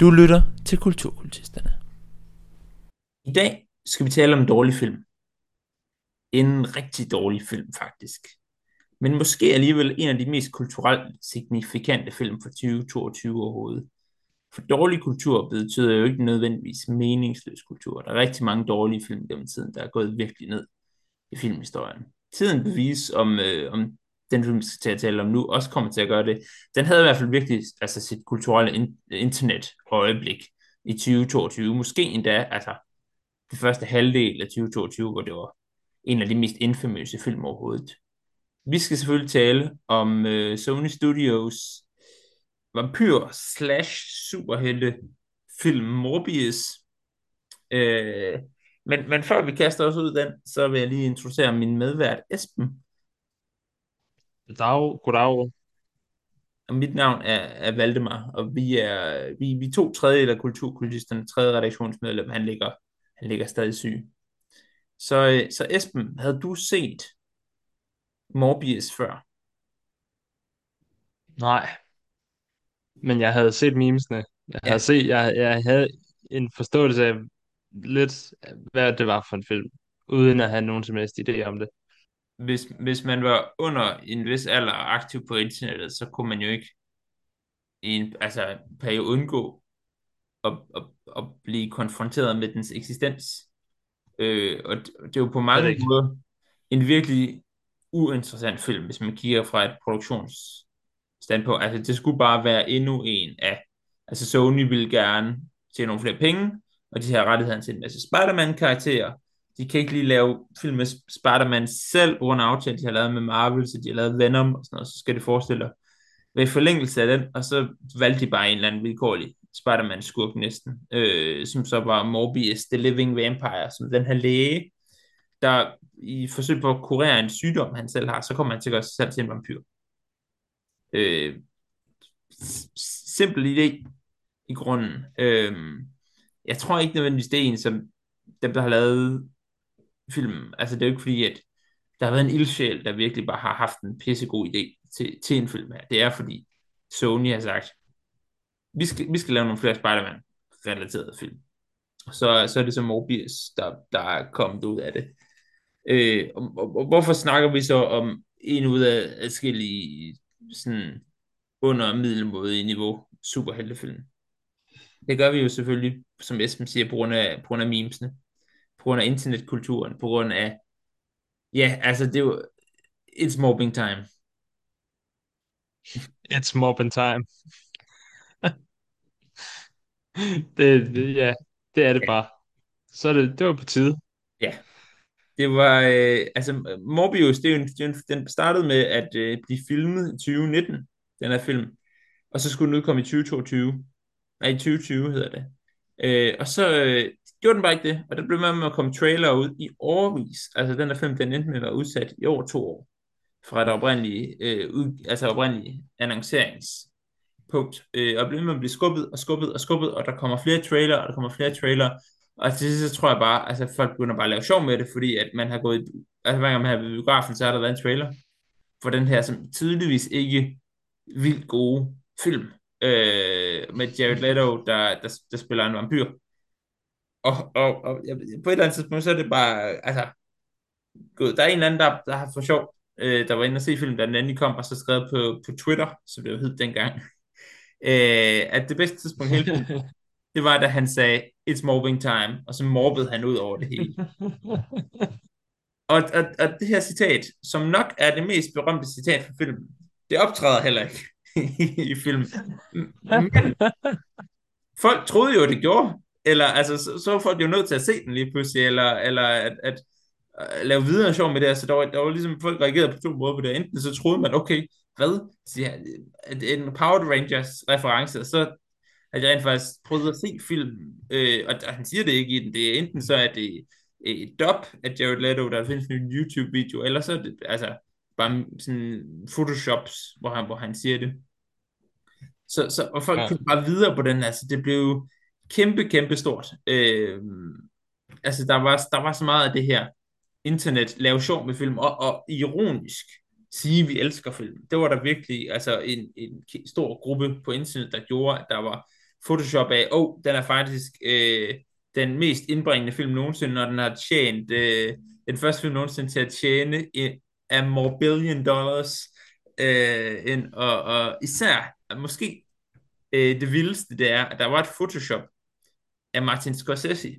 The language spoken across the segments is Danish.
Du lytter til Kulturkultisterne. I dag skal vi tale om en dårlig film. En rigtig dårlig film, faktisk. Men måske alligevel en af de mest kulturelt signifikante film for 2022 overhovedet. For dårlig kultur betyder jo ikke nødvendigvis meningsløs kultur. Der er rigtig mange dårlige film gennem tiden, der er gået virkelig ned i filmhistorien. Tiden bevis, om, øh, om den film, vi skal til at tale om nu, også kommer til at gøre det. Den havde i hvert fald virkelig altså, sit kulturelle in- internet-øjeblik i 2022. Måske endda altså, det første halvdel af 2022, hvor det var en af de mest infamøse film overhovedet. Vi skal selvfølgelig tale om øh, Sony Studios vampyr slash superhelte film Morbius. Øh, men, men før vi kaster os ud i den, så vil jeg lige introducere min medvært Esben. Goddag, goddag. Mit navn er, er Valdemar, og vi er, vi, vi er to tredje af kulturkultisterne, tredje redaktionsmedlem, han ligger, han ligger stadig syg. Så, øh, så Esben, havde du set Morbius før? Nej, men jeg havde set memesene. Jeg Ja. havde set, jeg, jeg havde en forståelse af lidt, hvad det var for en film, uden at have nogen som helst idé om det. Hvis, hvis man var under en vis alder og aktiv på internettet, så kunne man jo ikke i en altså, periode undgå at, at, at blive konfronteret med dens eksistens. Øh, og det, det er jo på det mange ikke? måder en virkelig uinteressant film, hvis man kigger fra et produktionsstandpunkt. Altså, det skulle bare være endnu en af... Altså, Sony ville gerne tjene nogle flere penge, og de har rettigheden til en masse Spider-Man-karakterer. De kan ikke lige lave film med Spider-Man selv, under aftale, de har lavet med Marvel, så de har lavet Venom og sådan noget, så skal det forestille dig ved forlængelse af den, og så valgte de bare en eller anden vilkårlig Spider-Man-skurk næsten, øh, som så var Morbius, The Living Vampire, som den her læge, der i forsøg på at kurere en sygdom, han selv har, så kommer han til at gøre sig selv til en vampyr. Øh, simpel idé i grunden. Øh, jeg tror ikke nødvendigvis, det er en, som dem, der har lavet filmen. Altså, det er jo ikke fordi, at der har været en ildsjæl, der virkelig bare har haft en pissegod idé til, til en film her. Det er fordi, Sony har sagt, vi skal, vi skal lave nogle flere Spider-Man-relaterede film. Så, så er det så Morbius, der, der er kommet ud af det. Øh, og, og, og hvorfor snakker vi så om en ud af adskillige sådan under middelmåde i niveau superheltefilm? Det gør vi jo selvfølgelig, som Esben siger, på grund af, på grund af memesene, på grund af internetkulturen, på grund af, ja, altså det er jo, it's mobbing time. It's mobbing time. Det, det, ja, det er det bare. Så det, det var på tide. Ja, det var, øh, altså Morbius, det er jo en, det er jo en, den startede med at øh, blive filmet i 2019, den her film, og så skulle den udkomme i 2022, nej, i 2020 hedder det. Øh, og så øh, gjorde den bare ikke det, og der blev med at komme trailer ud i årvis, altså den der film, den endte med at være udsat i over to år, fra det oprindelige, øh, ud, altså oprindelige annonceringspunkt, øh, og blev med at blive skubbet og skubbet og skubbet, og der kommer flere trailer, og der kommer flere trailer, og til sidst så tror jeg bare, altså folk begynder bare at lave sjov med det, fordi at man har gået, altså hver gang man har været biografen, så har der været en trailer for den her, som tydeligvis ikke vildt gode film, øh, med Jared Leto, der, der, der spiller en vampyr. Og, og, og jeg, på et eller andet tidspunkt, så er det bare, altså, gud, der er en eller anden, der, der har for sjov, øh, der var inde og se filmen, da den endelig kom, og så skrevet på, på Twitter, som det jo hed dengang, øh, at det bedste tidspunkt hele filmen, det var, da han sagde, it's mobbing time, og så mobbede han ud over det hele. Og, og, og det her citat, som nok er det mest berømte citat fra filmen, det optræder heller ikke i filmen. Men folk troede jo, det gjorde. Eller altså, så, så var folk jo nødt til at se den lige pludselig, eller, eller at, at, at lave videre sjov med det. Altså, der var, der var ligesom, folk reagerede på to måder på det. Enten så troede man, okay, hvad? At en Power Rangers reference, så at jeg rent faktisk prøvede at se filmen, øh, og, og han siger det ikke i den. Det er enten så, at det et dub af Jared Leto, der findes en YouTube-video, eller så er det altså bare sådan photoshops, hvor han, hvor han siger det. Så, så, og folk Ja. kunne bare videre på den, altså det blev kæmpe, kæmpe stort. Øh, altså der var, der var så meget af det her internet, lave sjov med film, og, og ironisk sige, vi elsker film. Det var der virkelig altså en, en stor gruppe på internet, der gjorde, at der var Photoshop af, åh, oh, den er faktisk øh, den mest indbringende film nogensinde, når den har tjent, øh, den første film nogensinde til at tjene a more billion dollars, øh, end, og, og især, måske øh, det vildeste, det er, at der var et Photoshop af Martin Scorsese,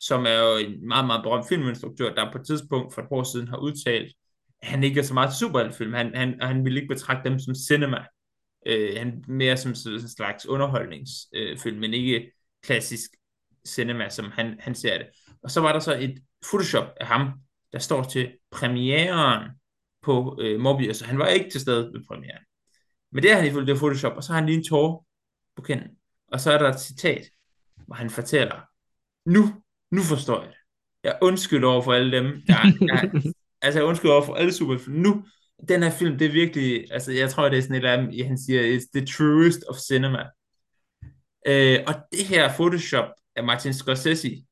som er jo en meget, meget berømt filminstruktør, der på et tidspunkt for et år siden har udtalt, at han ikke er så meget superheltfilm. Han, han, han vil ikke betragte dem som cinema. Øh, han mere som en slags underholdningsfilm, øh, men ikke klassisk cinema, som han, han ser det. Og så var der så et Photoshop af ham, der står til premieren på øh, Morbius, så altså han var ikke til stede ved premieren. Men det er han ifølge det Photoshop, og så har han lige en tår på kinden. Og så er der et citat, hvor han fortæller, nu, nu forstår jeg det. Jeg undskylder over for alle dem, der, der altså jeg undskylder over for alle superfilm. Nu, den her film, det er virkelig, altså jeg tror, det er sådan et af dem, han siger, it's the truest of cinema. Øh, og det her Photoshop af Martin Scorsese,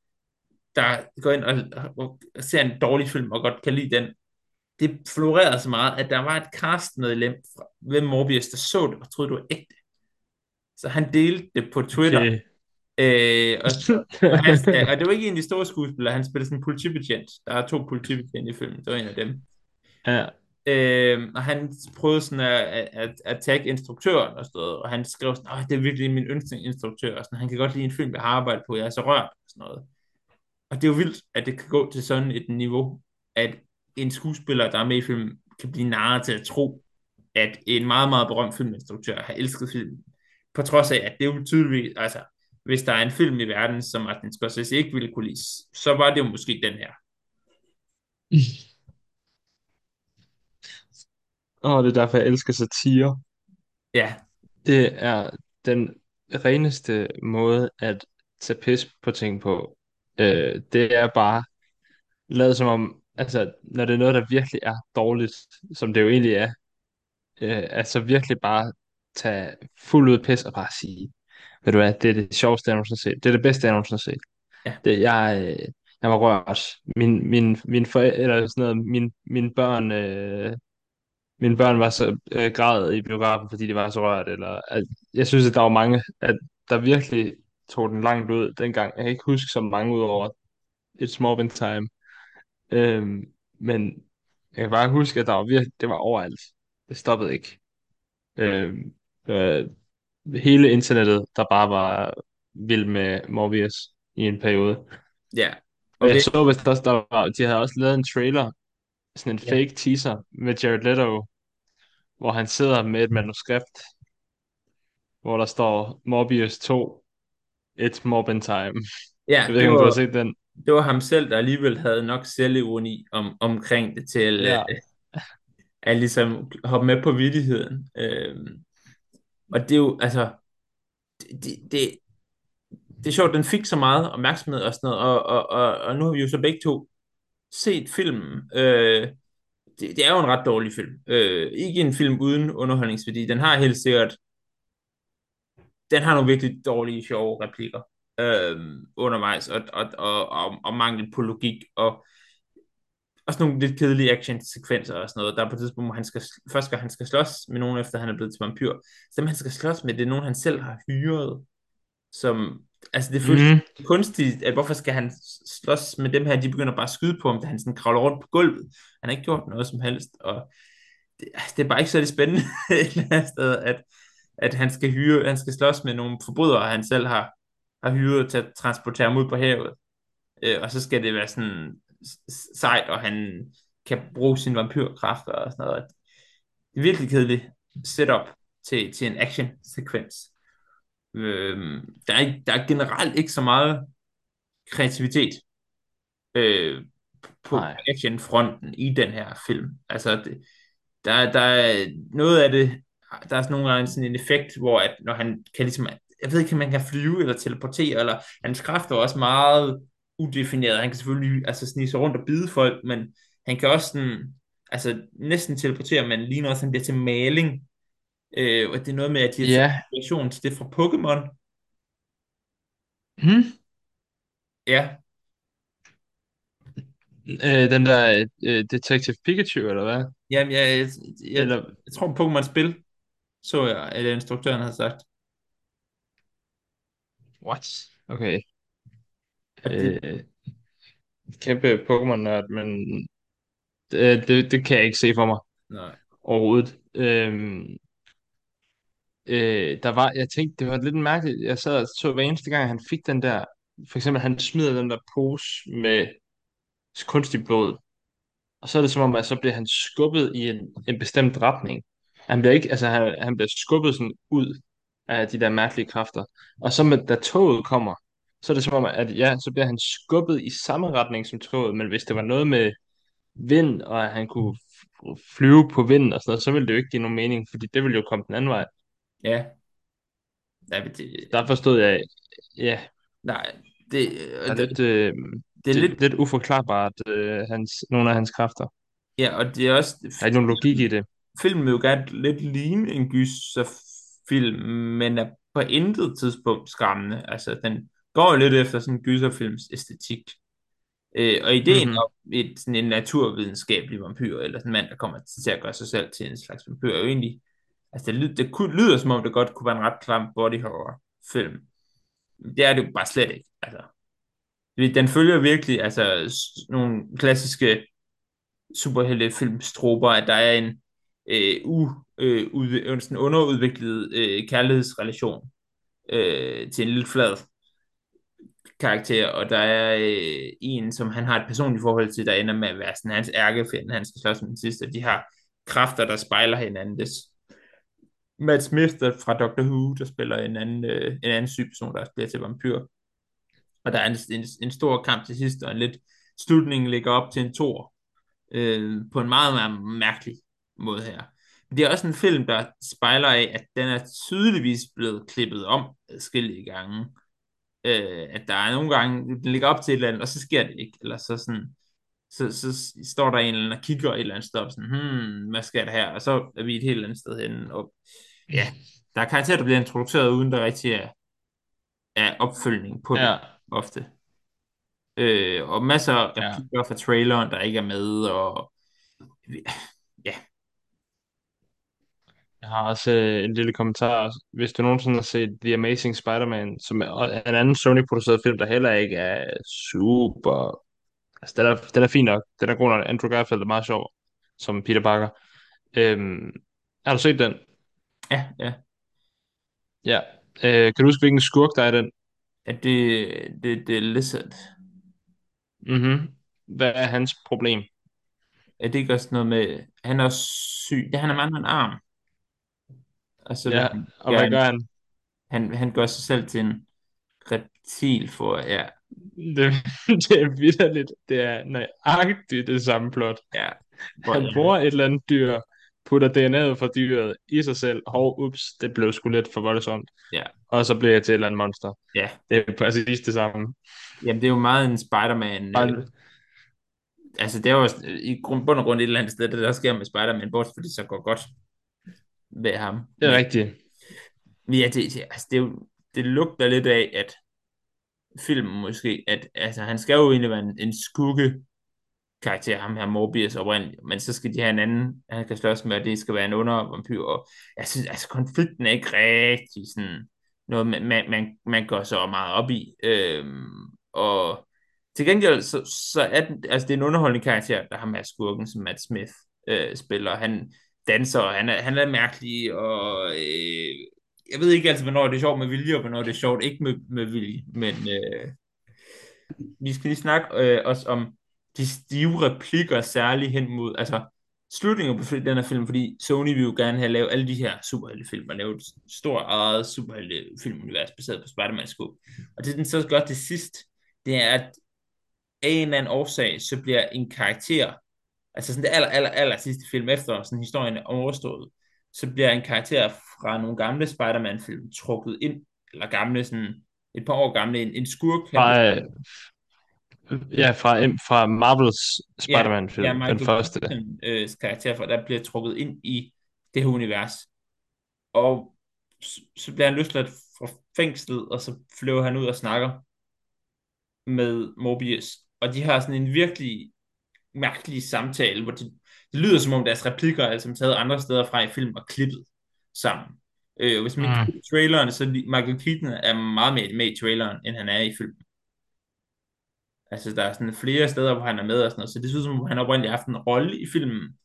der går ind og, og, og ser en dårlig film og godt kan lide den, det florerede så meget, at der var et castmedlem fra, ved Morbius, der så det og troede, det var ægte. Så han delte det på Twitter. Okay. Øh, og, og, han, og det var ikke en af de store skuespillere, han spillede sådan en politibetjent. Der er to politibetjente i filmen, det var en af dem. Ja. Øh, og han prøvede sådan at, at, at, at tagge instruktøren og sådan noget, og han skrev sådan, Åh, det er virkelig min yndlingsinstruktør, og sådan, han kan godt lide en film, jeg har arbejdet på, jeg er så rørt, og sådan noget. Og det er jo vildt, at det kan gå til sådan et niveau, at en skuespiller, der er med i filmen, kan blive narret til at tro, at en meget, meget berømt filminstruktør har elsket filmen. På trods af, at det er jo tydeligvis, altså, hvis der er en film i verden, som Martin Scorsese ikke ville kunne lide, så var det jo måske den her. Åh, oh, det er derfor, jeg elsker satire. Ja. Det er den reneste måde at tage pis på ting på. Øh, det er bare lavet som om, altså, når det er noget, der virkelig er dårligt, som det jo egentlig er, øh, altså virkelig bare tage fuld ud pis og bare sige, ved du hvad, det er det sjoveste, jeg nogensinde har set. Det er det bedste, jeg nogensinde har set. Ja. Det, jeg, øh, jeg var rørt. Min, min, min forældre, eller sådan noget, min, mine børn, øh, mine børn var så øh, græd i biografen, fordi de var så rørt. Eller, at, jeg synes, at der var mange, at der virkelig tog den langt ud dengang. Jeg kan ikke huske så mange ud over It's Morbin Time. Øhm, men jeg kan bare huske, at der var virkelig, det var overalt. Det stoppede ikke. Øhm, øh, hele internettet, der bare var vild med Morbius i en periode. Ja. Og jeg så, hvis der, der var, de havde også lavet en trailer, sådan en Ja. fake teaser med Jared Leto, hvor han sidder med et manuskript, hvor der står Morbius 2, It's Morbin Time. Ja, Jeg ved ikke, om du har set den. det var ham selv, der alligevel havde nok selvironi om, omkring det til Ja. øh, at ligesom hoppe med på vidtigheden. Øhm, og det er jo, altså, det, det, det, det er sjovt, den fik så meget opmærksomhed og sådan noget, og, og, og, og nu har vi jo så begge to set filmen. Øh, det, det er jo en ret dårlig film. Øh, ikke en film uden underholdningsværdi. Den har helt sikkert, den har nogle virkelig dårlige, sjove replikker øh, undervejs, og, og, og, og, og mangel på logik, og også nogle lidt kedelige action-sekvenser og sådan noget. Der er på et tidspunkt, hvor han skal, første gang han skal slås med nogen, efter han er blevet til vampyr. Så dem, han skal slås med, det er nogen, han selv har hyret. Som, altså det føles mm. kunstigt, at hvorfor skal han slås med dem her, de begynder bare at skyde på ham, da han sådan kravler rundt på gulvet. Han har ikke gjort noget som helst, og det, altså, det er bare ikke så det spændende et eller andet sted, at, at han skal hyre, han skal slås med nogle forbrydere, han selv har, har hyret til at transportere ham ud på havet. Øh, og så skal det være sådan sejt, og han kan bruge sine vampyrkræfter og sådan noget. Det er virkelig kedeligt setup til, til en action-sekvens. Øhm, der, er, der er generelt ikke så meget kreativitet øh, på Nej. actionfronten i den her film. Altså, det, der, der er noget af det, der er sådan nogle gange sådan en effekt, hvor at når han kan ligesom, jeg ved ikke, om man kan flyve eller teleportere, eller hans kræfter er også meget udefineret. Han kan selvfølgelig altså snige sig rundt og bide folk, men han kan også sådan, altså næsten teleportere, men lige når han bliver til maling. Øh, og det er noget med, at de har inspiration til det fra Pokémon. Hmm? Ja, Øh, den der øh, Detective Pikachu, eller hvad? jamen jeg, jeg, jeg, Eller, jeg tror Pokémon-spil, så jeg, at instruktøren havde sagt. What? Okay. Øh, kæmpe Pokémon-nørd, men det, det, det kan jeg ikke se for mig nej. overhovedet. Øhm, øh, der var, jeg tænkte, det var lidt mærkeligt. Jeg sad og så hver eneste gang, han fik den der, for eksempel han smider den der pose med kunstig blod, og så er det som om, at så bliver han skubbet i en, en bestemt retning. Han bliver ikke, altså han, han bliver skubbet sådan ud af de der mærkelige kræfter. Og så med, da toget kommer, så er det som om, at ja, så bliver han skubbet i samme retning som toget, men hvis det var noget med vind, og at han kunne flyve på vind og sådan noget, så ville det jo ikke give nogen mening, fordi det ville jo komme den anden vej. Ja. Nej, men det, Der forstod jeg, ja, nej, det, der er det, lidt, øh, det er lidt, lidt uforklarbart, øh, hans, nogle af hans kræfter. ja, og det er også, Der er ikke nogen logik i det. filmen vil jo gerne lidt ligne en gyserfilm, men er på intet tidspunkt skræmmende. Altså, den går jo lidt efter sådan en gyserfilms æstetik. Øh, og ideen Mm-hmm. om et, sådan en naturvidenskabelig vampyr, eller sådan en mand, der kommer til at gøre sig selv til en slags vampyr, er jo egentlig, altså det, ly- det kunne, lyder som om det godt kunne være en ret klam body horror film. Det er det jo bare slet ikke. Altså, den følger virkelig altså, nogle klassiske superheltefilmstroper, at der er en øh, u, øh, ud, en sådan underudviklet øh, kærlighedsrelation øh, til en lille flad karakter, og der er øh, en, som han har et personligt forhold til, der ender med at være sådan hans ærkefjende, han skal slås med den sidste, og de har kræfter, der spejler hinanden. Det Matt Smith der, fra Doctor Who, der spiller en anden, øh, en anden syg person, der bliver til vampyr. Og der er en, en, en stor kamp til sidst, og en lidt slutningen ligger op til en tor, øh, på en meget, meget mærkelig måde her. Men det er også en film, der spejler af, at den er tydeligvis blevet klippet om adskillige gange. Øh, at der er nogle gange, den ligger op til et eller andet, og så sker det ikke. Eller så sådan, så, så står der en eller anden og kigger et eller andet sted op, sådan, hmm, hvad sker der her? Og så er vi et helt andet sted henne. Og ja, der er karakterer, der bliver introduceret, uden der rigtig er, er opfølgning på det, Ja, ofte. Øh, og masser af ja. fra traileren, der ikke er med, og Jeg har også øh, en lille kommentar. Hvis du nogensinde har set The Amazing Spider-Man, som er en anden Sony-produceret film, der heller ikke er super... Altså, den er, den er fin nok. Den er god nok. Andrew Garfield er meget sjov, som Peter Parker. Øhm, har du set den? ja, ja. Ja. Øh, kan du huske, hvilken skurk der er i den? At det, det, det er Lizard. Mhm. Hvad er hans problem? Er det ikke også noget med, han er også syg, ja, han har manglet en arm, og så vil Ja, og hvad gør han? han, han gør sig selv til en reptil for, ja, Det, det er vidderligt. Det er nøjagtigt det samme plot. ja, hvor, Han ja, bruger et eller andet dyr, putter DNA'et fra dyret i sig selv. Hov, ups, det blev sgu lidt for voldsomt. ja, Og så bliver jeg til et eller andet monster. ja. Det er præcis det samme. Jamen, det er jo meget en Spider-Man, øh, Og, altså det er jo øh, i grund, bund og grund et eller andet sted, det der sker med Spider-Man, bortset fordi det så går godt ved ham. det er Men, rigtigt. ja, det, det, altså, det, det lugter lidt af, at filmen måske, at altså, han skal jo egentlig være en, en skugge karakter, ham her Morbius oprindeligt, men så skal de have en anden, han kan slås med, og det skal være en undervampyr, og jeg synes, altså konflikten er ikke rigtig sådan noget, man, man, man, man går så meget op i, øhm, og til gengæld, så, så er den, altså det er en underholdende karakter, der har med skurken, som Matt Smith øh, spiller, han danser, og han er, han er mærkelig, og øh, jeg ved ikke altid, hvornår det er sjovt med vilje, og hvornår det er sjovt ikke med, med vilje, men øh, vi skal lige snakke øh, også om de stive replikker, særligt hen mod, altså slutningen på den her film, fordi Sony vil jo gerne have lavet alle de her superheltefilm, og lave et stort eget superheltefilmunivers baseret på Spider-Man skub. Og det den så gør til sidst, det er, at af en eller anden årsag, så bliver en karakter, altså sådan det aller, aller, aller sidste film efter sådan historien er overstået, så bliver en karakter fra nogle gamle Spider-Man-film trukket ind, eller gamle sådan, et par år gamle, en, en skurk. Fra, øh, ja, fra, fra Marvels Spider-Man-film, ja, den Michael første. Øh, karakter, for der bliver trukket ind i det her univers. Og så bliver han løsladt fra fængslet, og så flyver han ud og snakker med Mobius. Og de har sådan en virkelig mærkelig samtale, hvor det, det lyder som om deres replikker er altså taget andre steder fra i film og klippet sammen. Øh, hvis man Mm. kigger traileren, så Michael Keaton er meget mere med i traileren, end han er i filmen. Altså, der er sådan flere steder, hvor han er med og sådan noget, så det synes som om, han oprindeligt har haft en rolle i filmen,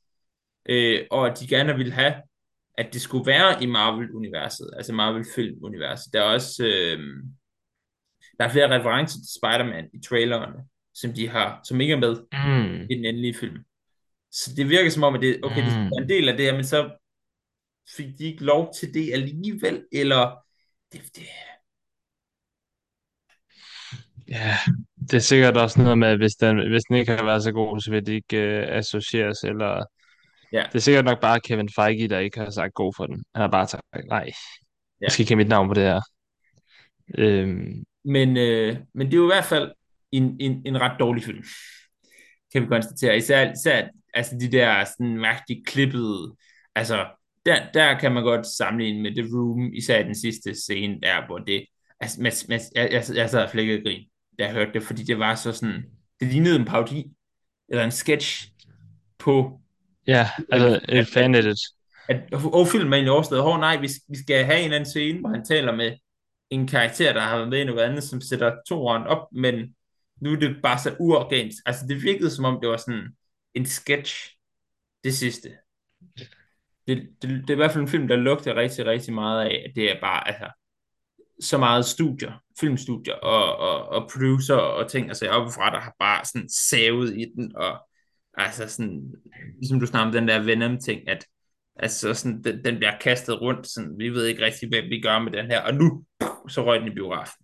øh, og at de gerne ville have, at det skulle være i Marvel-universet, altså Marvel-film-universet. Der er også, øh, der er flere referencer til Spider-Man i trailerne, som de har, som ikke er med Mm. i den endelige film. Så det virker som om, at det, okay, det er en Mm. del af det her, men så fik de ikke lov til det alligevel, eller det, det, Ja, det er sikkert også noget med, at hvis den, hvis den ikke har været så god, så vil det ikke uh, associeres, eller ja, det er sikkert nok bare Kevin Feige, der ikke har sagt god for den. Han har bare sagt, nej, ja. jeg skal ikke have mit navn på det her. Øhm, Men, øh, men det er jo i hvert fald en, en, en ret dårlig film, kan vi konstatere. Især, især altså de der sådan mærkeligt klippede, altså der, der kan man godt sammenligne med The Room, især den sidste scene der, hvor det, altså med, med, jeg, jeg, jeg sad og flækkede grin, da jeg hørte det, fordi det var så sådan, det lignede en parodi, eller en sketch på, ja, altså et fan-edit. at, og filmen er egentlig overstået, hov nej, vi, vi skal have en eller anden scene, hvor han taler med en karakter, der har været med i noget andet, som sætter toeren op, men nu er det bare så uorganisk. Altså, det virkede som om, det var sådan en sketch, det sidste. Det, det, det er i hvert fald en film, der lugter rigtig, rigtig meget af, at det er bare, altså, så meget studier, filmstudier og, og, og producer og ting, altså oppefra, der har bare sådan savet i den, og altså sådan, ligesom du snakker om den der Venom-ting, at altså sådan, den, den bliver kastet rundt, sådan, vi ved ikke rigtig, hvad vi gør med den her, og nu, så røg den i biografen.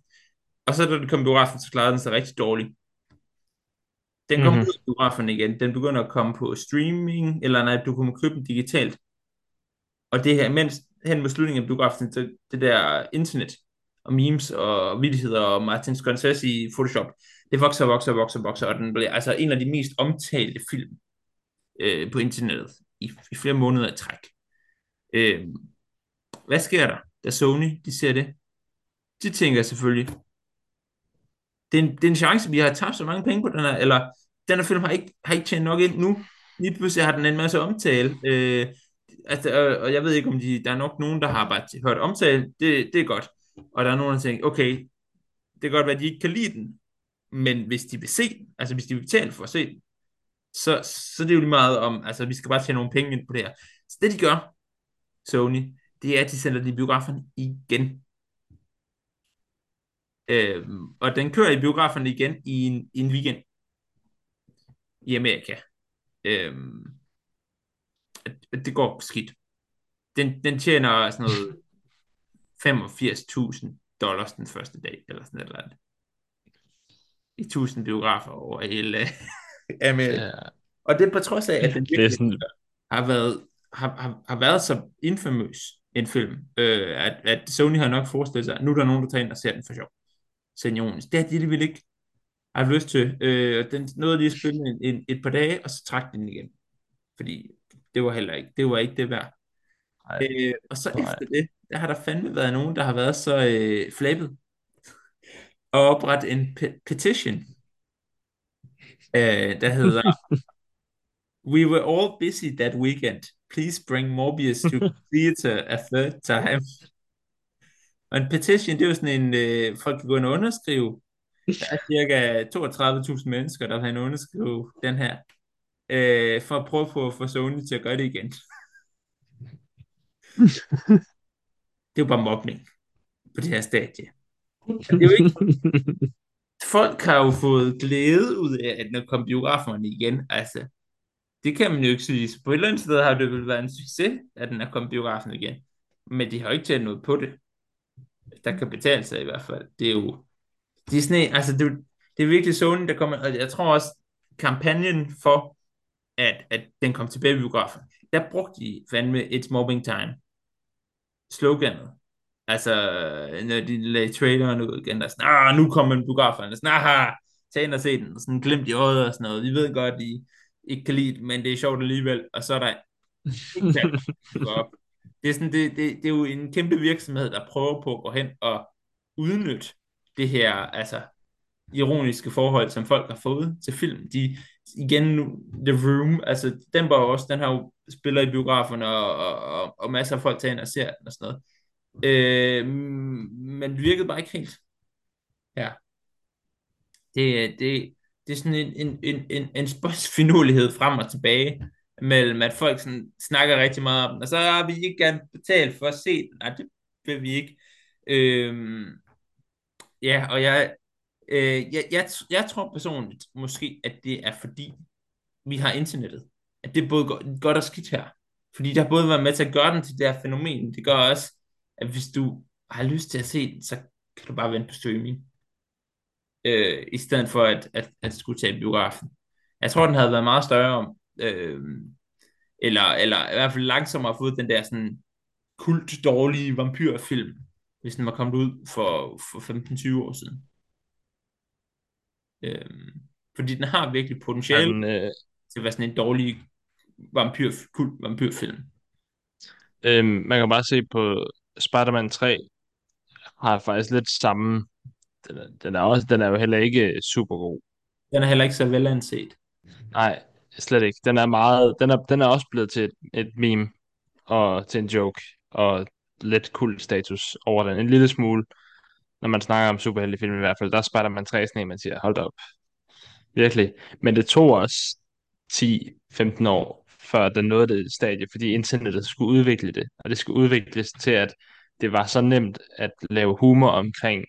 Og så da den kom i biografen, så klarede den sig rigtig dårligt. Den kom Mhm. ud i biografen igen, den begynder at komme på streaming, eller nej, du kan købe den digitalt. Og det her, mens hen mod slutningen af biografen, så det der internet, og memes og vidigheder og Martin Scorsese i Photoshop, det vokser, vokser, vokser, vokser, og den bliver altså en af de mest omtalte film øh, på internettet i, i flere måneder i træk. Øh, hvad sker der, da Sony de ser det? De tænker selvfølgelig, det er, en, det er en chance, vi har tabt så mange penge på den her, eller den her film har ikke, har ikke tjent nok ind nu. Lige pludselig har den en masse omtale. Øh, altså, og, og jeg ved ikke, om de, der er nok nogen, der har bare hørt omtale. Det, det er godt. Og der er nogen, der tænker, okay, det kan godt være, at de ikke kan lide den, men hvis de vil se den, altså hvis de vil betale for at se den, så, så det er jo lige meget om, altså vi skal bare tjene nogle penge ind på det her. Så det de gør, Sony, det er, at de sender den i biografen igen. Øhm, og den kører i biografen igen i en, i en weekend i Amerika. Øhm, det går skidt. Den, den tjener sådan noget 85.000 dollars den første dag, eller sådan et eller andet. I 1000 biografer over hele Amerika. Ja, Og det er på trods af, at den det virkelig sådan, har været, har, har, har været så infamøs en film, øh, at, at Sony har nok forestillet sig, at nu er der nogen, der tager ind og ser den for sjov. Senionis. Det har de alligevel ikke haft lyst til. Øh, den nåede lige at spille en, en, et par dage, og så trak den igen. Fordi det var heller ikke, det var ikke det værd. nej, Øh, og så nej. efter det, der har der fandme været nogen, der har været så øh, flabet og oprette en pe- petition, øh, der hedder We were all busy that weekend. Please bring Morbius to theater a third time. Og en petition, det er jo sådan en, øh, folk kan gå ind og underskrive. Der er cirka 32.000 mennesker, der vil underskrive den her, øh, for at prøve på at få Sony til at gøre det igen. Det er jo bare mobning på det her stadie. Og det er jo ikke, folk har jo fået glæde ud af, at der kom biograferne igen. Altså, det kan man jo ikke sige. På et eller andet sted har det vel været en succes, at den er kommet biografen igen. Men de har jo ikke tjent noget på det. Der kan betale sig i hvert fald. Det er jo, en, altså det, det er virkelig Sony, der kommer, og jeg tror også, kampagnen for, at, at den kom tilbage i biografen, der brugte de fandme It's Mobbing Time. Sloganet. Altså, når de lagde traileren ud igen, der er sådan, ah, nu kommer en biografen, sådan, ah, tag ind og se den, og sådan glimt i øjet og sådan noget. Vi ved godt, I ikke kan lide det, men det er sjovt alligevel, og så er der ikke op. Det er, sådan, det, det, det er jo en kæmpe virksomhed, der prøver på at gå hen og udnytte det her, altså, ironiske forhold, som folk har fået til film. De, igen The Room, altså, den var også, den har jo spiller i biograferne, og, og, og, og masser af folk tager ind og ser den og sådan noget. Øh, men det virkede bare ikke helt. Ja. Det, det, det er sådan en, en, en, en, en frem og tilbage mellem, at folk sådan snakker rigtig meget om den, og så har vi ikke gerne betalt for at se den. Nej, det vil vi ikke. Øhm, ja, og jeg, øh, jeg, jeg, jeg tror personligt måske, at det er fordi, vi har internettet. At det er både godt, godt og skidt her. Fordi det har både været med til at gøre den til det her fænomen. Det gør også, at hvis du har lyst til at se den, så kan du bare vente på streaming øh, i stedet for at, at, at skulle tage biografen. Jeg tror, den havde været meget større, øh, eller, eller i hvert fald langsommere fået den der sådan kult dårlige vampyrfilm, hvis den var kommet ud for, for 15-20 år siden. Øh, fordi den har virkelig potentiale den, øh... til at være sådan en dårlig vampyr, kult vampyrfilm. Øh, man kan bare se på Spider-Man 3 har faktisk lidt samme den er, den er, også, den er jo heller ikke super god. Den er heller ikke så velanset. Nej, slet ikke. Den er meget, den er, den er også blevet til et, et meme og til en joke og lidt cool status over den. En lille smule, når man snakker om superheltefilm i hvert fald. Der spejder man tre sådan man siger, hold da op. Virkelig. Men det tog også 10-15 år, før den nåede det stadie, fordi internettet skulle udvikle det. Og det skulle udvikles til, at det var så nemt at lave humor omkring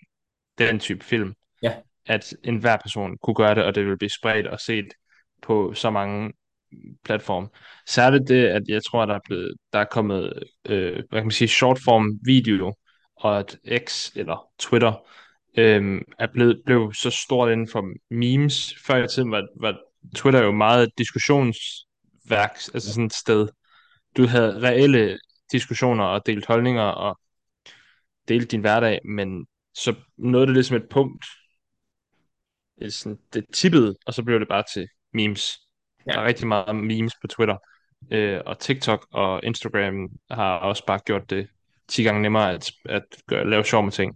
den type film, ja. at enhver person kunne gøre det, og det ville blive spredt og set på så mange platforme. Særligt det, at jeg tror, der er, blevet, der er kommet, øh, hvad kan man sige, shortform video, og at X eller Twitter øh, er blevet, blev så stort inden for memes. Før i tiden var, var Twitter jo meget diskussionsværk, altså sådan et sted. Du havde reelle diskussioner og delt holdninger og delt din hverdag, men så nåede det ligesom et punkt, sådan, det tippede, og så blev det bare til memes. Ja. Der er rigtig meget memes på Twitter, øh, og TikTok og Instagram har også bare gjort det 10 gange nemmere at, at gøre, lave sjov med ting.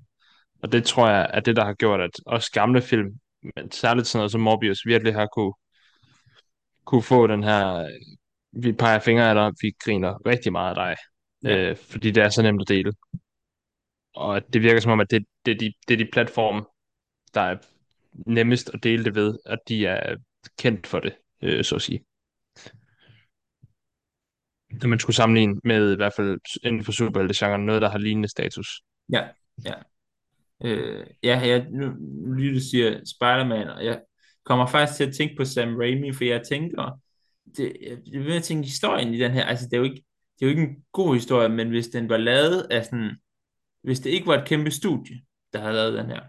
Og det tror jeg er det, der har gjort, at også gamle film, men særligt sådan noget som Morbius, virkelig har kunne, kunne få den her, vi peger fingre af dig, vi griner rigtig meget af dig, ja. øh, fordi det er så nemt at dele og det virker som om, at det, det, er de, det er de platforme, der er nemmest at dele det ved, at de er kendt for det, øh, så at sige. Når man skulle sammenligne med i hvert fald inden for superhelte-genren, noget, der har lignende status. Ja, ja. Øh, ja, jeg, nu, lige du siger Spider-Man, og jeg kommer faktisk til at tænke på Sam Raimi, for jeg tænker, det, jeg vil tænke historien i den her, altså det er jo ikke, det er jo ikke en god historie, men hvis den var lavet af sådan hvis det ikke var et kæmpe studie, der havde lavet den her,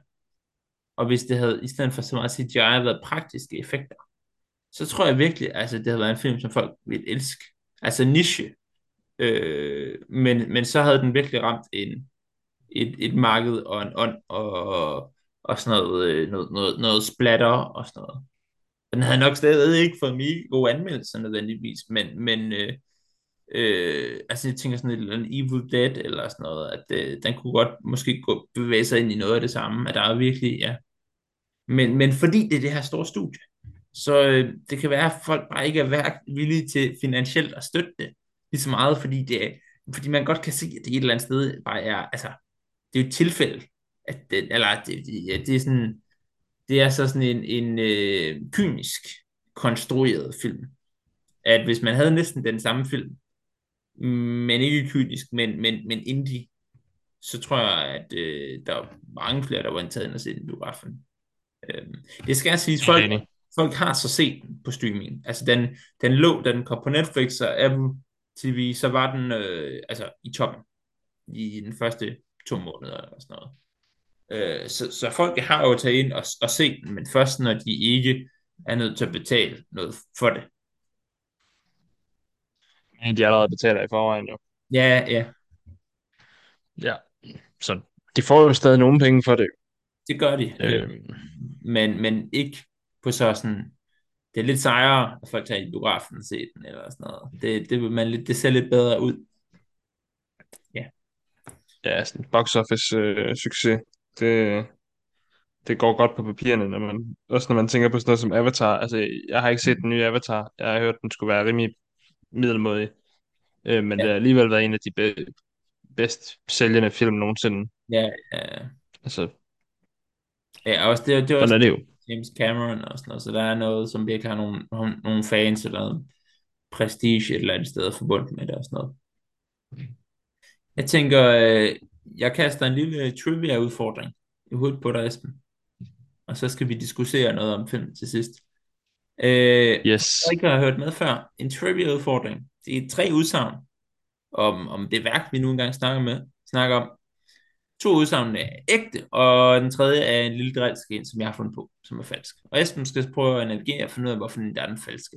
og hvis det havde, i stedet for så meget CGI, været praktiske effekter, så tror jeg virkelig, altså det havde været en film, som folk ville elske. Altså niche. Øh, men, men så havde den virkelig ramt en, et, et marked og en ånd og, og sådan noget, øh, noget, noget, noget splatter og sådan noget. Den havde nok stadig ikke fået mega gode anmeldelser nødvendigvis, men, men, øh, Øh, altså jeg tænker sådan et eller andet Evil Dead eller sådan noget, at øh, den kunne godt måske gå, bevæge sig ind i noget af det samme, at der er virkelig, ja. Men, men fordi det er det her store studie, så øh, det kan være, at folk bare ikke er værk, villige til finansielt at støtte det lige så meget, fordi, det er, fordi man godt kan se, at det et eller andet sted bare er, altså, det er jo et tilfælde, at det, eller det, det, det er sådan, det er så sådan en, en øh, kynisk konstrueret film, at hvis man havde næsten den samme film, men ikke kynisk, men, men, men indie, så tror jeg, at øh, der er mange flere, der var indtaget ind og set den biografen. Øh, det skal jeg sige, folk, folk har så set den på streaming. Altså den, den lå, da den kom på Netflix og Apple TV, så var den øh, altså i toppen i den første to måneder eller sådan noget. Øh, så, så folk har jo taget ind og, og set den, men først når de ikke er nødt til at betale noget for det. De allerede betaler i forvejen jo. Ja, ja. Ja, så de får jo stadig nogle penge for det. Det gør de. Øhm. Men, men ikke på så sådan... Det er lidt sejere, at folk tager i biografen og se den, eller sådan noget. Det, det, vil man lidt, det ser lidt bedre ud. Ja. Ja, sådan box office øh, succes. Det, det går godt på papirerne, når man, også når man tænker på sådan noget som Avatar. Altså, jeg har ikke set den nye Avatar. Jeg har hørt, den skulle være rimelig middelmådig. Øh, men ja. det har alligevel været en af de be- bedst sælgende film nogensinde. Ja, ja. Altså, ja også, det, det er sådan er det jo. James Cameron og sådan noget, så der er noget, som virkelig har nogle, nogle, fans eller noget prestige et eller andet sted forbundet med det og sådan noget. Jeg tænker, øh, jeg kaster en lille trivia-udfordring i hovedet på dig, Esben. Og så skal vi diskutere noget om film til sidst. Øh, Yes. jeg ikke har hørt med før. En trivia-udfordring. Det er tre udsagn om, om det værk, vi nu engang snakker med, snakker om. To udsagn er ægte, og den tredje er en lille drilsk en, som jeg har fundet på, som er falsk. Og Esben skal prøve at navigere og finde ud af, hvorfor den er den falske.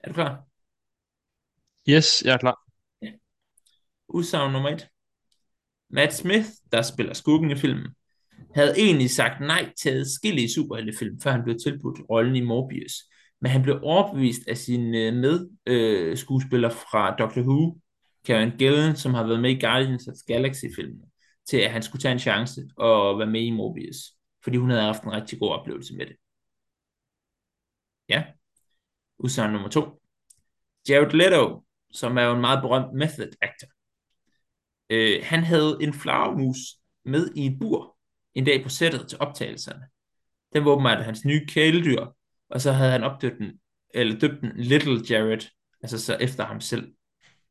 Er du klar? Yes, jeg er klar. Udsagn nummer et. Matt Smith, der spiller skurken i filmen, havde egentlig sagt nej til adskillige superheltefilm, før han blev tilbudt rollen i Morbius. Men han blev overbevist af sin medskuespiller fra Doctor Who, Karen Gillen, som har været med i Guardians of the Galaxy-filmen, til at han skulle tage en chance og være med i Morbius, fordi hun havde haft en rigtig god oplevelse med det. Ja. Udsagn nummer to. Jared Leto, som er jo en meget berømt method actor, øh, han havde en flagermus med i et bur en dag på sættet til optagelserne. Den var åbenbart hans nye kæledyr, og så havde han opdøbt den, eller døbt den Little Jared, altså så efter ham selv.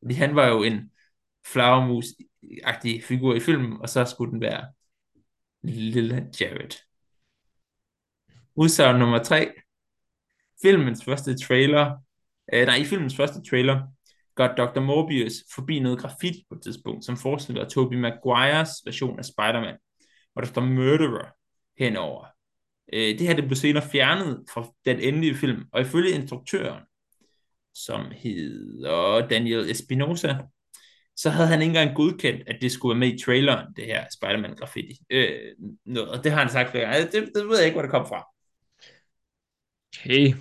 Fordi han var jo en flagermus-agtig figur i filmen, og så skulle den være Lille Jared. Udsagn nummer tre. Filmens første trailer, øh, nej, i filmens første trailer, går Dr. Morbius forbi noget graffiti på et tidspunkt, som forestiller Tobey Maguires version af Spider-Man, hvor der står Murderer henover. Øh, det her det blev senere fjernet fra den endelige film, og ifølge instruktøren, som hedder Daniel Espinosa, så havde han ikke engang godkendt, at det skulle være med i traileren, det her Spider-Man graffiti. Øh, noget, og det har han sagt flere gange. Det, det ved jeg ikke, hvor det kom fra. Okay.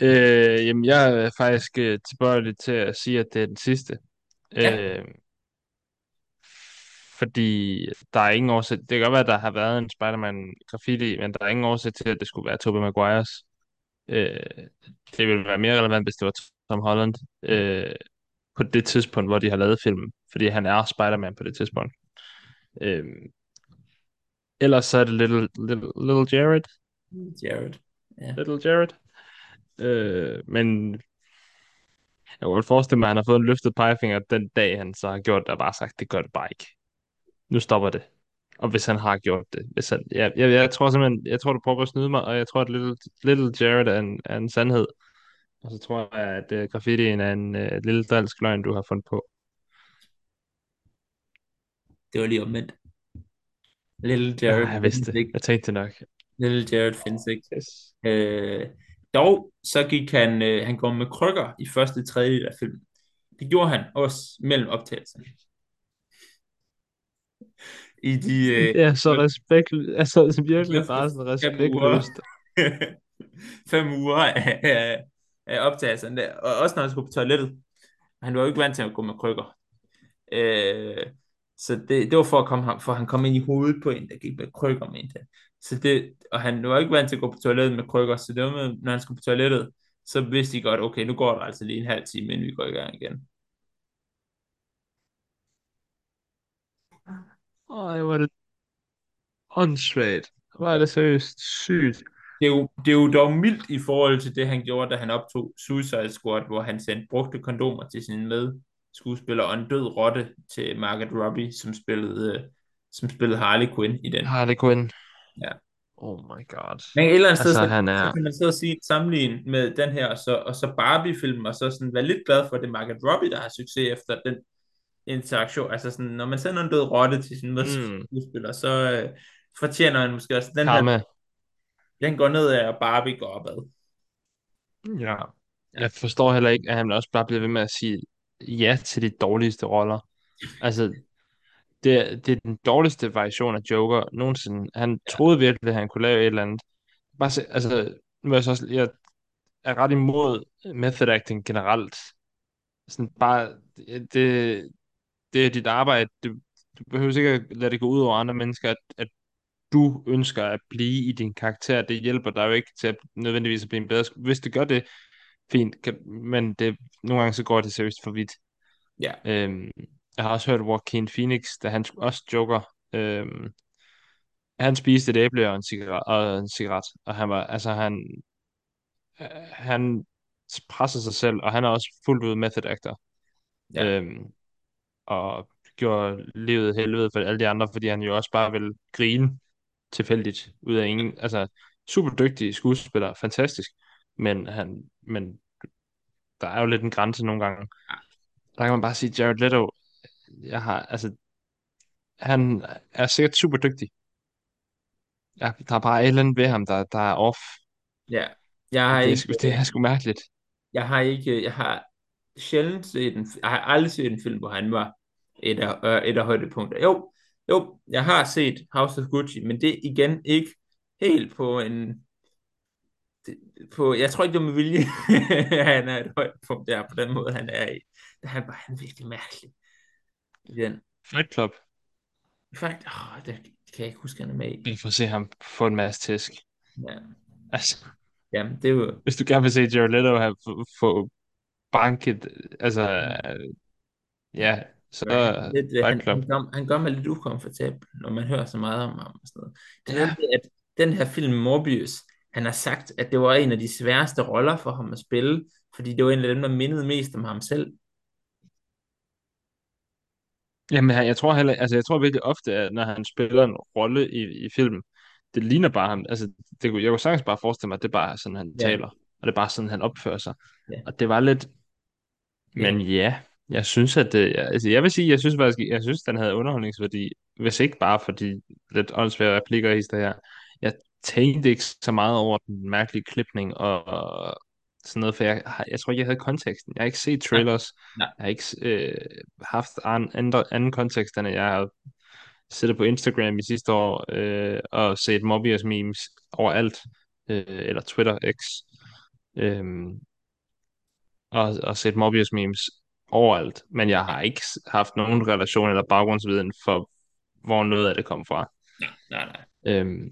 Øh, jamen, jeg er faktisk øh, tilbøjelig til at sige, at det er den sidste. Ja. Øh, fordi der er ingen årsag... Det kan godt være, at der har været en Spider-Man graffiti, men der er ingen årsag til, at det skulle være Tobey Maguires. Øh, det ville være mere relevant, hvis det var Tom Holland øh, på det tidspunkt, hvor de har lavet filmen. Fordi han er Spider-Man på det tidspunkt. Øh, ellers så er det Little, little, little Jared. Jared. Ja. Little Jared. Øh, men jeg kunne forestille mig, at han har fået en løftet pegefinger den dag, han så har gjort det, og bare sagt, det gør det bare ikke. Nu stopper det. Og hvis han har gjort det. Hvis han, jeg, jeg, jeg tror simpelthen, jeg tror, du prøver at snyde mig, og jeg tror, at Little, little Jared er en, er en sandhed. Og så tror jeg, at uh, graffitien er en uh, lille dansk løgn, du har fundet på. Det var lige omvendt. Little Jared Ah, jeg vidste det. ikke. Jeg tænkte nok. Little Jared findes ikke. Yes. Øh, dog, så gik han, øh, han går med krykker i første tredjedel af filmen. Det gjorde han også mellem optagelserne. I de... Øh, er så respekt, altså virkelig bare sådan respektløst. fem uger af, af, af optagelserne der. Og også når han skulle på toilettet. Han var jo ikke vant til at gå med krykker. Øh, så det, det var for at komme ham, for han kom ind i hovedet på en, der gik med krykker, mente han. Så det, og han var ikke vant til at gå på toilettet med krykker, så det var med, når han skulle på toilettet, så vidste de godt, okay, nu går der altså lige en halv time, inden vi går i gang igen. Ej, hvor er det åndssvagt. Hvor er det seriøst sygt. Det er, jo, det er jo dog mildt i forhold til det, han gjorde, da han optog Suicide Squad, hvor han sendte brugte kondomer til sin medskuespiller, og en død rotte til Margaret Robbie, som spillede, øh, som spillede Harley Quinn i den. Harley Quinn. Ja. Oh my god. Men et eller andet sted, Altså, så, han er- så kan man så sige, sammenligne med den her, og så, og så Barbie-film, og så sådan være lidt glad for, at det er Margaret Robbie, der har succes efter den interaktion. Altså sådan, når man sender en død rotte til sin medskuespiller, mm. så øh, fortjener han måske også den her, Karma. den går ned af, og Barbie går opad. Ja. Jeg forstår heller ikke, at han også bare bliver ved med at sige ja til de dårligste roller. Altså, det, det er den dårligste variation af Joker nogensinde. Han troede virkelig, at han kunne lave et eller andet. Bare se, altså, nu er jeg så også, jeg er ret imod method acting generelt. Sådan bare, det, det er dit arbejde. Du, du behøver ikke at lade det gå ud over andre mennesker, at, at du ønsker at blive i din karakter. Det hjælper dig jo ikke til at nødvendigvis at blive en bedre. Hvis det gør det, fint. Kan, men det, nogle gange så går det seriøst for vidt. Ja, Øhm, jeg har også hørt Joaquin Phoenix, da han også joker. Øhm, han spiste et æble og en cigaret, og en cigaret, og han var, altså han, øh, han presser sig selv, og han er også fuldt ud method actor. ja, Øhm, og gjorde livet helvede for alle de andre, fordi han jo også bare vil grine tilfældigt ud af ingen, altså super dygtig skuespiller, fantastisk, men han, men der er jo lidt en grænse nogle gange. Der kan man bare sige, Jared Leto, jeg har, altså, han er sikkert super dygtig. Ja, der er bare et eller andet ved ham, der, der er off. ja. Jeg har det er, ikke, sgu, det er sgu mærkeligt. jeg har ikke, jeg har sjældent set en, jeg har aldrig set en film, hvor han var et af, øh, et af højdepunkter. Jo, jo, jeg har set House of Gucci, men det er igen ikke helt på en, på, jeg tror ikke, det er med vilje, han er et højdepunkt der, på den måde, han er i. Han, var- han er virkelig mærkelig. i Den. Fight Club. Faktisk, åh, det kan jeg ikke huske, han er med i. Vi får se ham få en masse tæsk. Ja, Altså, ja det er jo, hvis du gerne vil se Jared Leto have få banket, altså, ja, så Ja, han, lidt, Fight han, han, gør, han gør mig lidt ukomfortabel, når man hører så meget om ham og sådan noget. Det er Ja. at den her film Morbius, han har sagt, at det var en af de sværeste roller for ham at spille, fordi det var en af dem, der mindede mest om ham selv. Jamen, jeg tror heller, altså jeg tror virkelig ofte, at når han spiller en rolle i, i film, det ligner bare ham. Altså, det, kunne- jeg kunne sagtens bare forestille mig, at det bare er sådan, han Ja, taler. Og det er bare sådan, han opfører sig. ja, Og det var lidt, ja, men ja, jeg synes, at det, altså jeg vil sige, jeg synes faktisk, jeg synes, den havde underholdningsværdi, hvis ikke bare for de lidt åndssvære replikker i det her. Jeg tænkte ikke så meget over den mærkelige klipning og, og sådan noget, for jeg, jeg tror ikke, jeg havde konteksten. Jeg har ikke set nej, trailers. nej, Jeg har ikke øh, haft an, andre, anden kontekst, end jeg har siddet på Instagram i sidste år øh, og set Mobius memes overalt, øh, eller Twitter X, øh, og, og set Mobius memes overalt, men jeg har ikke haft nogen relation eller baggrundsviden for, hvor noget af det kom fra. nej, nej, nej. Øhm,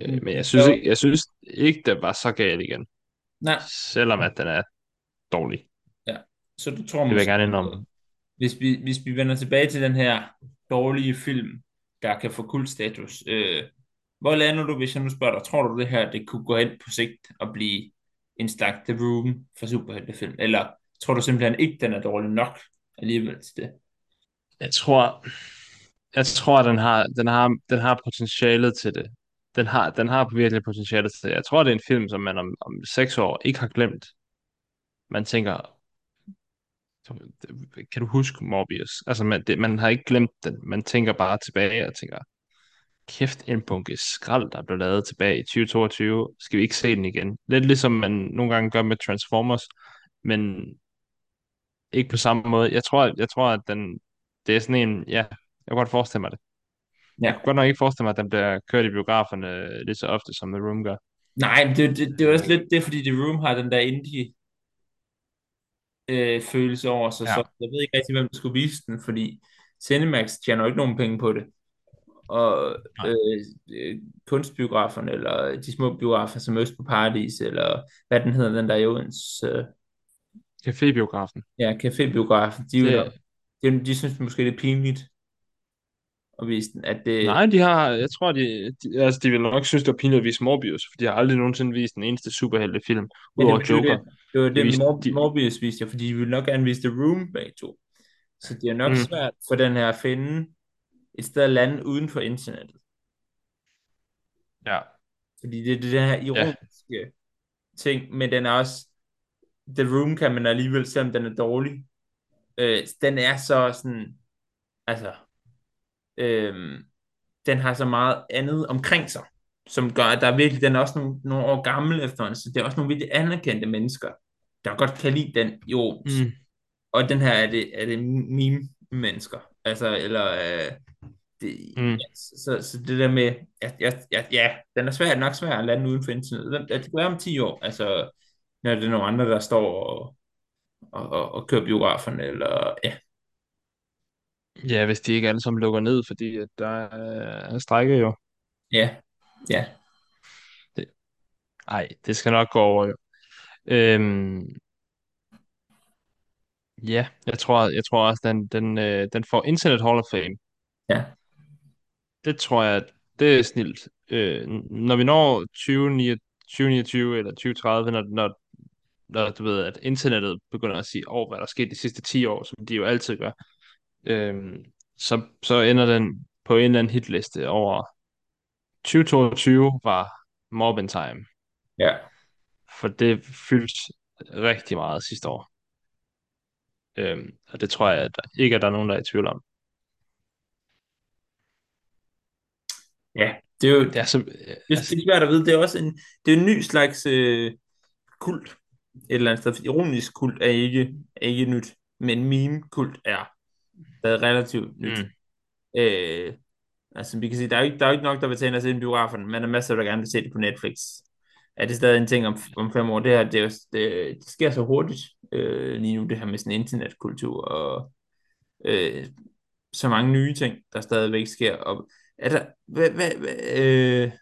øh, men jeg synes, ikke, jeg synes ikke, det var så galt igen, nej, selvom at den er dårlig. ja. Så du tror Det vil jeg gerne indrømme. hvis vi, hvis vi vender tilbage til den her dårlige film, der kan få kultstatus, øh, hvor lander du, hvis jeg nu spørger dig, tror du det her, det kunne gå hen på sigt og blive en slags The Room for superheltefilm, eller tror du simpelthen ikke, den er dårlig nok alligevel til det? Jeg tror, jeg tror, den har, den har, den har potentialet til det. Den har, den har virkelig potentialet til det. Jeg tror, det er en film, som man om, om seks år ikke har glemt. Man tænker, kan du huske Morbius? Altså, man, det, man har ikke glemt den. Man tænker bare tilbage og tænker, kæft, en bunke skrald, der blev lavet tilbage i 2022. Skal vi ikke se den igen? Lidt ligesom man nogle gange gør med Transformers, men ikke på samme måde. Jeg tror, jeg tror at den, det er sådan en, ja, jeg kan godt forestille mig det. Jeg Ja. kunne godt nok ikke forestille mig, at den bliver kørt i biograferne lige så ofte, som The Room gør. Nej, det, det, det er også lidt det, fordi The Room har den der indie øh, følelse over sig, Ja. så jeg ved ikke rigtig, hvem der skulle vise den, fordi Cinemax tjener jo ikke nogen penge på det. Og Nej. øh, øh, kunstbiograferne, eller de små biografer som Øst på Paradis, eller hvad den hedder, den der i Odense, øh, Cafébiografen. ja, cafébiografen, de, er Det, de, de synes måske, det er pinligt at vise den, at det, nej, de har, jeg tror, de, de, altså, de vil nok synes, det var pinligt at vise Morbius, for de har aldrig nogensinde vist en eneste superheltefilm, ja, udover det, det, Joker. det, det var De det, viste, Mor- de, Morbius viste fordi de vil nok gerne vise The Room bag to. Så det er nok mm, svært for den her at finde et sted at lande uden for internettet. ja, Fordi det er det den her ja, ironiske ting, men den er også, The Room kan man alligevel, selvom den er dårlig, øh, den er så sådan, altså, øh, den har så meget andet omkring sig, som gør, at der er virkelig, den er også nogle, nogle år gammel efterhånden, så det er også nogle virkelig anerkendte mennesker, der godt kan lide den Odense. mm, Og den her er det, er det meme-mennesker, altså, eller, øh, det, mm. ja, så, så det der med, ja, ja, ja, ja den er svær, nok svær at lande uden for internettet. Den- Det kan være om 10 år, altså, når det er nogle andre, der står og, og, og, og kører biograferne, eller, ja, Ja, hvis de ikke alle sammen lukker ned, fordi at der er strække jo. ja, ja, Det, ej, det skal nok gå over jo. Øhm, Ja, jeg tror, jeg tror også, den, den, øh, den får Internet Hall of Fame. Ja, Det tror jeg, det er snilt. Øh, når vi når 2029, 2029 eller 2030, når, når, når du ved, at internettet begynder at sige, over, hvad der er sket de sidste 10 år, som de jo altid gør, øh, så, så ender den på en eller anden hitliste over 2022 var Morbin Time, ja, for det fyldte rigtig meget sidste år. Øh, og det tror jeg at der, ikke, at der er nogen, der er i tvivl om. ja. Det er jo Det er så, det, altså, det er svært at vide. Det er også en, det er en ny slags øh, kult. Et eller andet sted. Ironisk kult er ikke, er ikke nyt, men meme-kult er stadig relativt nyt. mm, Øh, altså, vi kan sige, der er jo ikke, der er jo ikke nok, der vil tage ind og se en biografen, men der er masser, der gerne vil se det på Netflix. Er det stadig en ting om, om fem år? Det her, det, er det, det sker så hurtigt øh, lige nu, det her med sådan internetkultur og øh, så mange nye ting, der stadigvæk sker. Og er der, hvad, hvad, hvad, øh,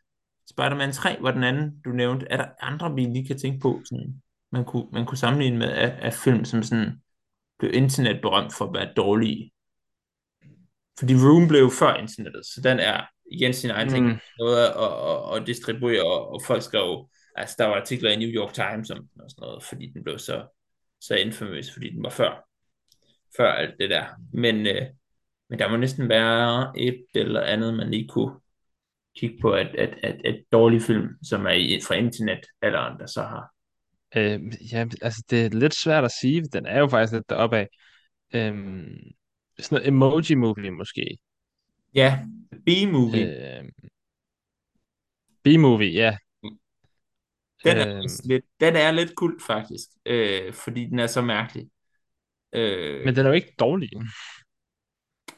Spider-Man 3 var den anden, du nævnte. Er der andre, vi lige kan tænke på, sådan, man, kunne, man kunne sammenligne med af, af film, som sådan blev internetberømt for at være dårlige? Fordi Room blev før internettet, så den er igen sin egen ting. mm, Noget at, at, at distribuere, og, og folk skrev, altså der var artikler i New York Times om den og sådan noget, fordi den blev så, så infamous, fordi den var før, før alt det der. Men, øh, men der må næsten være et eller andet, man lige kunne kigge på, at, at, at, at dårlig film, som er i, fra internetalderen, der så har. Øh, ja, altså det er lidt svært at sige. Den er jo faktisk lidt deroppe af. Øhm, sådan noget emoji-movie måske. Ja, B-movie, Øh, B-movie, ja. den er, Øh, lidt, den er lidt kult faktisk, øh, fordi den er så mærkelig. Øh, men den er jo ikke dårlig.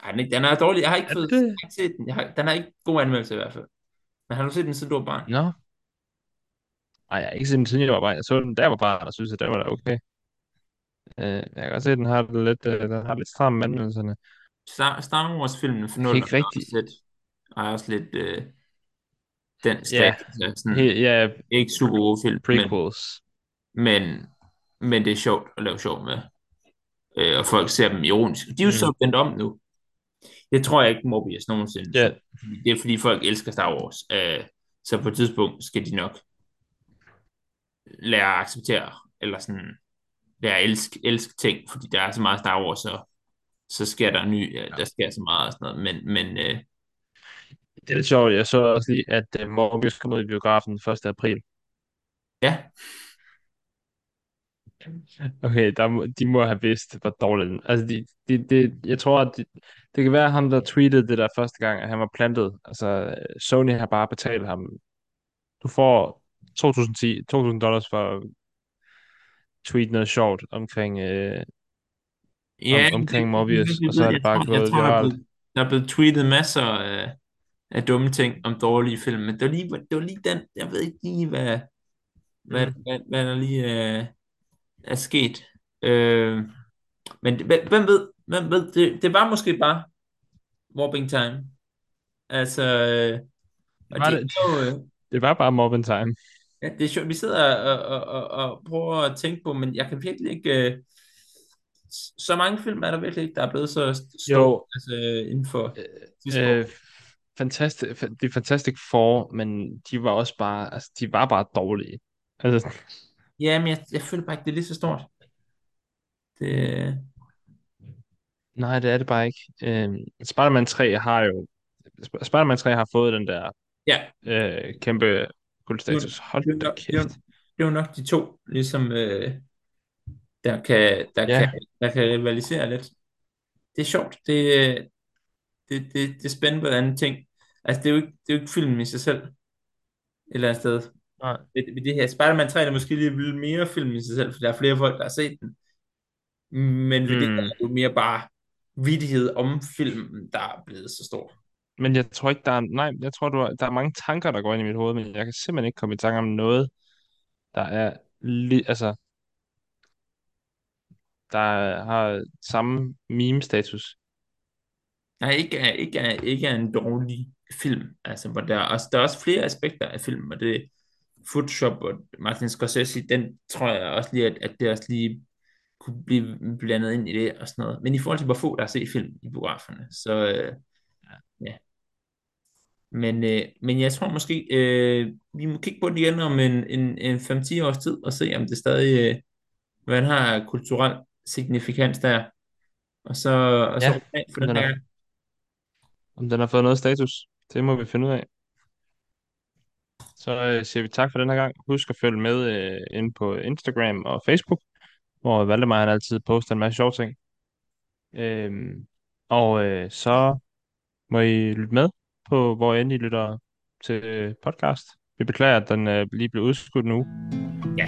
Ej, den, den er dårlig. Jeg har ikke fået det? jeg har ikke set den. Jeg har, den har ikke god anmeldelse i hvert fald. Men har du set den, siden du var barn? Nå. Jeg har ikke siden jeg var barn. Jeg så den, der var barn, og synes, at den var da okay. Øh, jeg kan godt se, at den har det lidt, øh, den har lidt stram med anmeldelserne. Star, Star Wars-filmen for nullerne ikke rigtig... også lidt, er også lidt øh, den Ja, status af sådan, he, ja, ikke super gode film, men, prequels. men, men det er sjovt at lave sjov med. Øh, og folk ser dem ironisk. De er jo Mm. så vendt om nu. Det tror jeg ikke, Morbius nogensinde. Ja, Det er fordi folk elsker Star Wars. Øh, så på et tidspunkt skal de nok lære at acceptere, eller sådan lære at elske, elske ting, fordi der er så meget Star Wars, så, så sker der ny, ja, der sker så meget og sådan noget, men, men øh, det er lidt sjovt. Jeg så også lige, at uh, Morbius kom ud i biografen 1. april. ja, Okay, der må, de må have vidst, hvor dårligt den... Altså, de, de, de, jeg tror, at de, det kan være ham, der tweetede det der første gang, at han var plantet. Altså, Sony har bare betalt ham. Du får 2010, 2000 dollars for tweet noget sjovt omkring, øh, ja, om, det, det, omkring det, Morbius, og så det, er det bare gået tror, der er viralt. blevet, der er blevet tweetet masser af, af dumme ting om dårlige film, men det var lige, det var lige den, jeg ved ikke lige, hvad, hvad, Mm. hvad, hvad der lige øh, er sket. Øh, men det- hvem ved, hvem ved, det, det var måske bare Warping Time. Altså, øh, Det og det det, jo, øh, det var bare Morbin Time. Ja, det er sjovt. Vi sidder og, og, og, og prøver at tænke på, men jeg kan virkelig ikke... Øh, så mange film er der virkelig ikke, der er blevet så store Jo, altså, inden for år. øh, fantastic, det er Fantastic Four, men de var også bare, altså, de var bare dårlige. Altså, Ja, men jeg, jeg føler bare ikke, det er lige så stort. Det, nej, det er det bare ikke. Øh, Spider-Man 3 har jo, Sp- Spider-Man 3 har fået den der ja, øh, kæmpe guldstatus. Hold det, da nok, det, kæft. det var nok de to, ligesom, øh, der, kan, der, Ja, kan, der kan rivalisere lidt. Det er sjovt. Det, det, det, det er spændende anden ting. Altså, det er jo ikke, det er jo ikke filmen i sig selv, et eller andet sted. nej. ved, ved det her. Spider-Man 3 er måske lige lidt mere film i sig selv, for der er flere folk, der har set den. Men ved det her Mm. er jo mere bare vidighed om filmen, der er blevet så stor. Men jeg tror ikke, der er, nej, jeg tror, du har, der er mange tanker, der går ind i mit hoved, men jeg kan simpelthen ikke komme i tanke om noget, der er, li, altså, der har samme meme-status. Nej, ikke er, ikke er, ikke er en dårlig film. Altså, hvor der er, også, der er også flere aspekter af filmen, og det Photoshop og Martin Scorsese, den tror jeg også lige, at, at det også lige kunne blive blandet ind i det og sådan noget. Men i forhold til, hvor få der har set film i biograferne, så øh, ja. Men, øh, men jeg tror måske, øh, vi må kigge på det igen om en, en, en 5-10 års tid, og se om det stadig, øh, hvad den har kulturel signifikans der. Og så, og så Ja, for om den den her har, om den har fået noget status. Det må vi finde ud af. Så øh, siger vi tak for den her gang. Husk at følge med øh, ind på Instagram og Facebook, hvor Valdemar han altid poster en masse sjove ting. Øhm, og øh, så må I lytte med på, hvor end I lytter til podcast. Vi beklager, at den øh, lige blev udskudt nu. Ja.